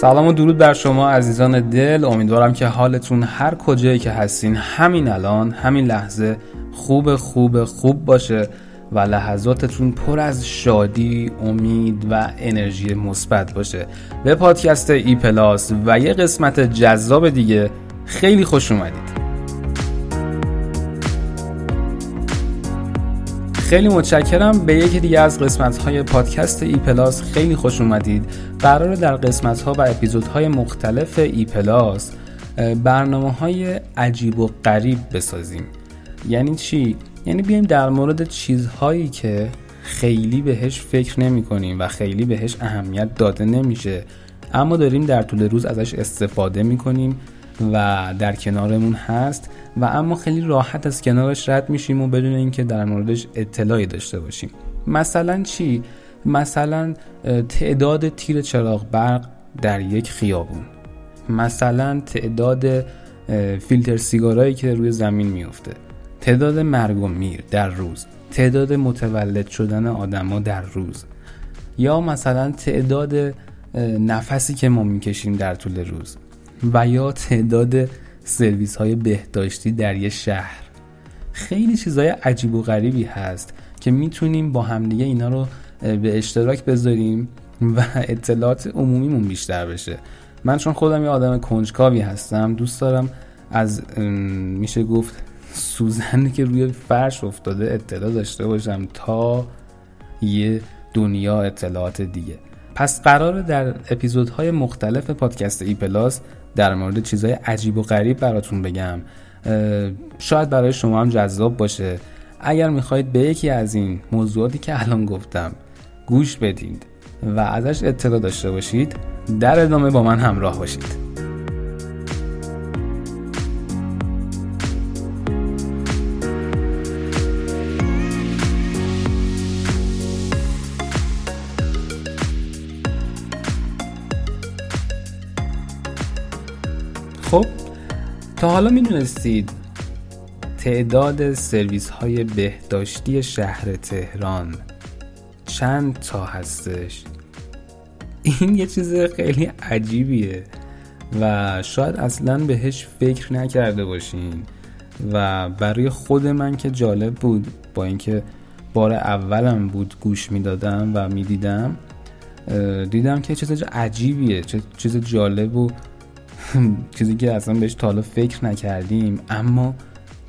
سلام و درود بر شما عزیزان دل. امیدوارم که حالتون هر کجایی که هستین همین الان همین لحظه خوب خوب خوب باشه و لحظاتتون پر از شادی، امید و انرژی مثبت باشه. به پادکست ای پلاس و یه قسمت جذاب دیگه خیلی خوش اومدید. خیلی متشکرم. به یکی دیگه از قسمت های پادکست ای پلاس خیلی خوش اومدید. قرار در قسمت ها و اپیزودهای مختلف ای پلاس برنامه های عجیب و غریب بسازیم. یعنی چی؟ یعنی بیایم در مورد چیزهایی که خیلی بهش فکر نمی کنیم و خیلی بهش اهمیت داده نمیشه. اما داریم در طول روز ازش استفاده می کنیم. و در کنارمون هست و اما خیلی راحت از کنارش رد میشیم و بدون اینکه در موردش اطلاعی داشته باشیم. مثلا چی؟ مثلا تعداد تیر چراغ برق در یک خیابون. مثلا تعداد فیلتر سیگارایی که روی زمین میفته تعداد مرگ و میر در روز. تعداد متولد شدن آدما در روز. یا مثلا تعداد نفسی که ما می‌کشیم در طول روز. و یا تعداد سرویس های بهداشتی در یه شهر. خیلی چیزهای عجیب و غریبی هست که می‌تونیم با همدیگه اینا رو به اشتراک بذاریم و اطلاعات عمومیمون بیشتر بشه. من چون خودم یه آدم کنجکاوی هستم دوست دارم از میشه گفت سوزنی که روی فرش افتاده اطلاع داشته باشم تا یه دنیا اطلاعات دیگه. پس قرار در اپیزودهای مختلف پادکست ای پلاس در مورد چیزهای عجیب و غریب براتون بگم. شاید برای شما هم جذاب باشه. اگر می‌خواید به یکی از این موضوعاتی که الان گفتم گوش بدید و ازش اطلاع داشته باشید در ادامه با من همراه باشید. تا حالا می‌دونستید تعداد سرویس های بهداشتی شهر تهران چند تا هستش؟ این یه چیز خیلی عجیبیه و شاید اصلا بهش فکر نکرده باشین و برای خود من که جالب بود با اینکه بار اولم بود گوش می‌دادم و می‌دیدم دیدم که چیز عجیبیه چیز جالب و چیزی که اصلا بهش تا حالا فکر نکردیم اما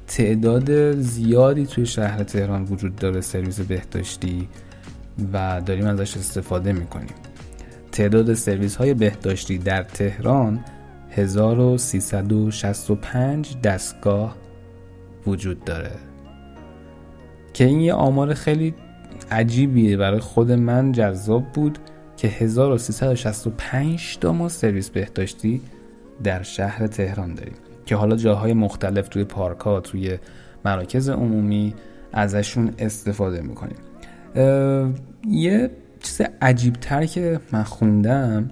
تعداد زیادی توی شهر تهران وجود داره سرویس بهداشتی و داریم ازش استفاده می‌کنیم. تعداد سرویس های بهداشتی در تهران 1365 دستگاه وجود داره. که این یه آمار خیلی عجیبیه. برای خود من جذاب بود که 1365 تا ما سرویس بهداشتی در شهر تهران داریم که حالا جاهای مختلف توی پارک ها توی مراکز عمومی ازشون استفاده می‌کنیم. یه چیز عجیب تر که من خوندم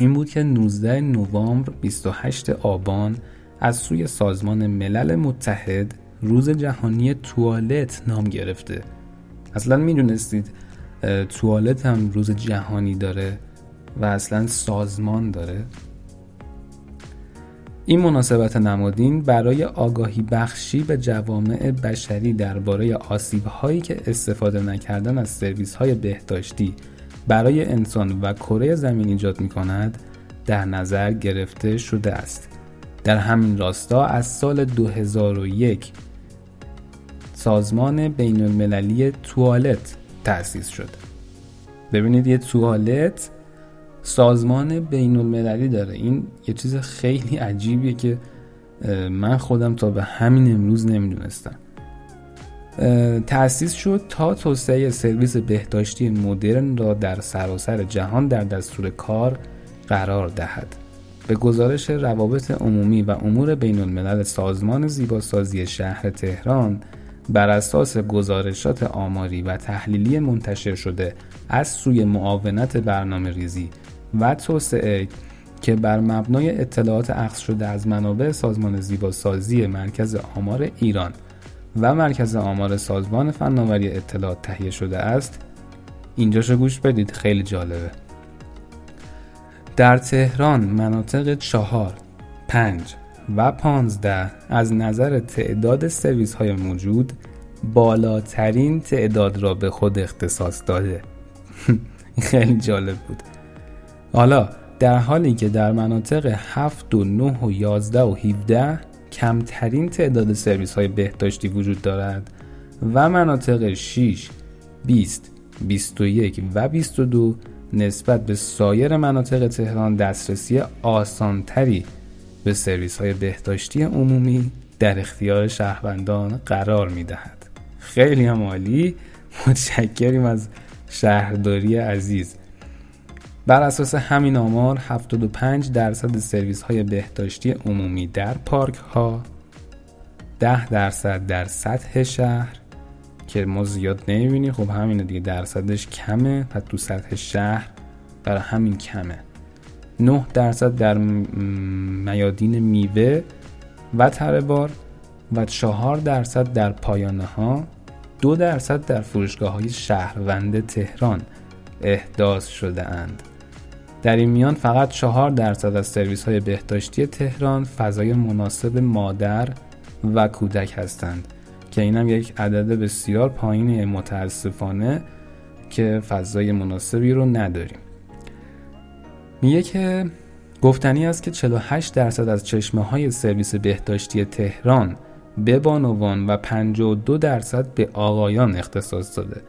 این بود که 19 نوامبر 28 آبان از سوی سازمان ملل متحد روز جهانی توالت نام گرفته. اصلا می‌دونستید توالت هم روز جهانی داره و اصلا سازمان داره. این مناسبت نمادین برای آگاهی بخشی به جوامع بشری درباره آسیب هایی که استفاده نکردن از سرویس های بهداشتی برای انسان و کره زمین ایجاد می کند در نظر گرفته شده است. در همین راستا از سال 2001 سازمان بین المللی توالت تأسیس شد. ببینید یه توالت سازمان بین المللی داره. این یه چیز خیلی عجیبیه که من خودم تا به همین امروز نمی‌دونستم. تأسیس شد تا توسعه سرویس بهداشتی مدرن را در سراسر جهان در دستور کار قرار دهد. به گزارش روابط عمومی و امور بین الملل سازمان زیباسازی شهر تهران بر اساس گزارشات آماری و تحلیلی منتشر شده از سوی معاونت برنامه ریزی و توسعه که بر مبنای اطلاعات اخذ شده از منابع سازمان زیباسازی مرکز آمار ایران و مرکز آمار سازمان فناوری اطلاعات تهیه شده است. اینجاشو گوش بدید خیلی جالبه. در تهران مناطق چهار، پنج و پانزده. از نظر تعداد سرویس های موجود بالاترین تعداد را به خود اختصاص داده. خیلی جالب بود. حالا در حالی که در مناطق 7 و 9 و 11 و 17 کمترین تعداد سرویس های بهداشتی وجود دارد و مناطق 6 20 21 و 22 نسبت به سایر مناطق تهران دسترسی آسانتری به سرویس های بهداشتی عمومی در اختیار شهروندان قرار می دهد. خیلی هم عالی. متشکریم از شهرداری عزیز. بر اساس همین آمار 75 درصد سرویس های بهداشتی عمومی در پارک ها 10 درصد در سطح شهر که ما زیاد نمی‌بینیم. خب همینه دیگه درصدش کمه. و تو سطح شهر برای همین کمه. 9 درصد در میادین میوه و تره و 4 درصد در پایانه ها 2 درصد در فروشگاه های شهروند تهران احداث شده اند. در این میان فقط 4 درصد از سرویس های بهداشتی تهران فضای مناسب مادر و کودک هستند که اینم یک عدد بسیار پایین متاسفانه که فضای مناسبی رو نداریم. میگه که گفتنی است که 48 درصد از چشمه های سرویس بهداشتی تهران به بانوان و 52 درصد به آقایان اختصاص داده.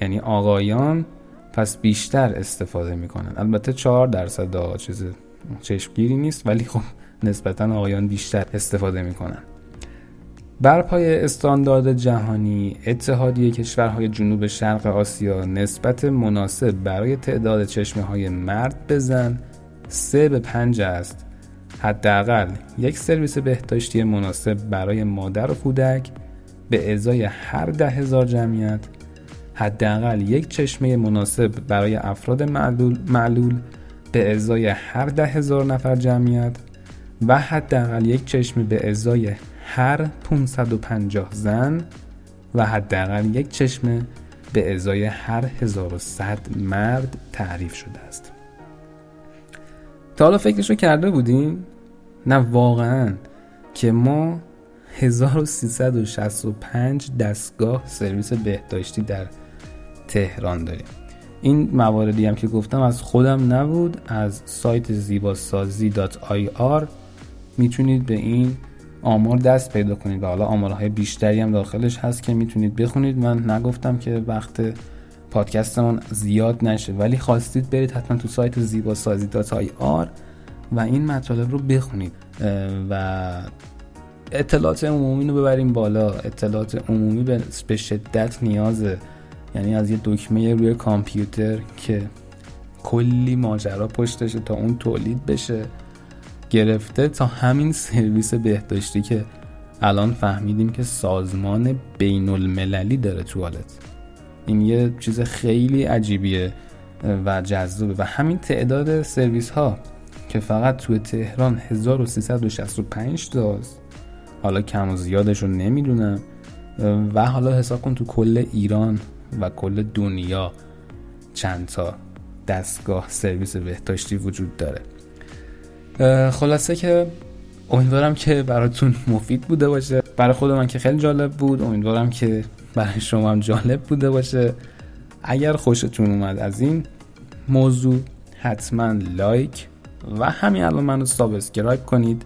یعنی آقایان پس بیشتر استفاده می‌کنن. البته 4 درصد چیز چشمگیری نیست ولی خب نسبتا آقایان بیشتر استفاده می‌کنن. بر پای استاندارد جهانی اتحادیه کشورهای جنوب شرق آسیا نسبت مناسب برای تعداد چشمه های مرد به زن 3 به 5 است. حداقل یک سرویس بهداشتی مناسب برای مادر و کودک به ازای هر ده هزار جمعیت. حداقل یک چشمه مناسب برای افراد معلول, معلول به ازای هر ده هزار نفر جمعیت و حداقل یک چشمه به ازای هر 550 زن و حداقل یک چشمه به ازای هر 1100 مرد تعریف شده است. تا حالا فکرشو کرده بودیم؟ نه واقعا که ما 1365 دستگاه سرویس بهداشتی در تهران داریم. این مواردی هم که گفتم از خودم نبود از سایت زیباسازی آر. می‌تونید به این آمار دست پیدا کنید و حالا آمارهای بیشتری هم داخلش هست که می‌تونید بخونید. من نگفتم که وقت پادکستمون زیاد نشه ولی خواستید برید حتما تو سایت زیباسازی آر و این مطالب رو بخونید. و اطلاعات عمومی رو ببریم بالا. اطلاعات عمومی به شدت نیازه یعنی از یه دکمه روی کامپیوتر که کلی ماجرا پشتشه تا اون تولید بشه. گرفته تا همین سرویس بهداشتی که الان فهمیدیم که سازمان بین المللی داره توالت این یه چیز خیلی عجیبیه و جذابه و همین تعداد سرویس ها که فقط توی تهران 1365 تاست حالا کم و زیادش رو نمی‌دونم. و حالا حساب کن تو کل ایران و کل دنیا چند تا دستگاه سرویس بهداشتی وجود داره. خلاصه که امیدوارم که براتون مفید بوده باشه. برای خود من که خیلی جالب بود. امیدوارم که برای شما هم جالب بوده باشه. اگر خوشتون اومد از این موضوع حتما لایک و همین الان منو subscribe کنید.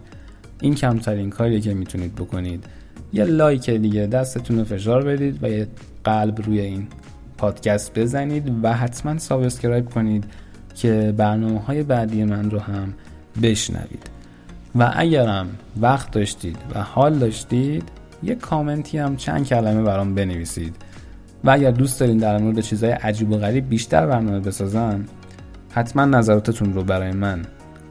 این کمترین کاریه که می‌تونید بکنید. یه like دیگه دستتون رو فشار بدید و یه قلب روی این پادکست بزنید و حتما subscribe کنید که برنامه های بعدی من رو هم بشنوید. و اگرم وقت داشتید و حال داشتید یه کامنتی هم چند کلمه برام بنویسید. و اگر دوست دارین در مورد چیزهای عجیب و غریب بیشتر برنامه بسازم حتما نظراتتون رو برای من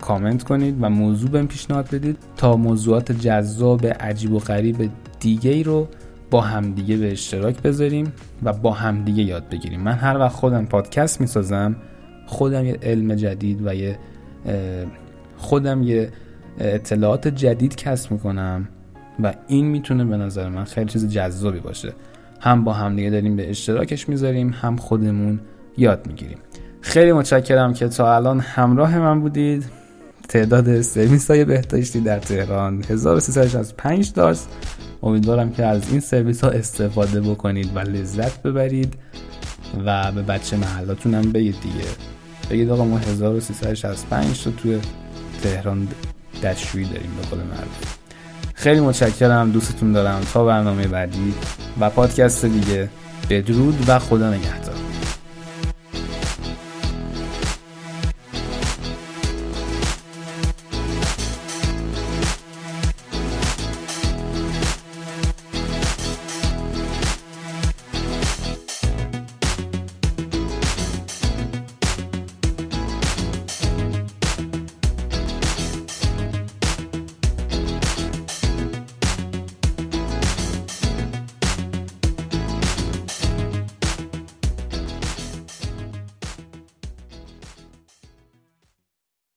کامنت کنید و موضوع بهم پیشنهاد بدید تا موضوعات جذاب عجیب و غریب دیگه رو با همدیگه به اشتراک بذاریم و با همدیگه یاد بگیریم. من هر وقت خودم پادکست می‌سازم خودم یه علم جدید و یه خودم یه اطلاعات جدید کسب می‌کنم و این می‌تونه به نظر من خیلی چیز جذابی باشه. هم با همدیگه داریم به اشتراکش می‌ذاریم هم خودمون یاد می‌گیریم. خیلی متشکرم که تا الان همراه من بودید. تعداد سرویس های بهداشتی در تهران 1365 داشت امیدوارم که از این سرویس ها استفاده بکنید و لذت ببرید و به بچه محلاتون هم بگید دیگه. بگید آقا ما 1365 رو توی تهران دستشویی داریم به قول معروف. خیلی متشکرم دوستتون دارم. تا برنامه بعدی و پادکست دیگه. بدرود و خدا نگهدار.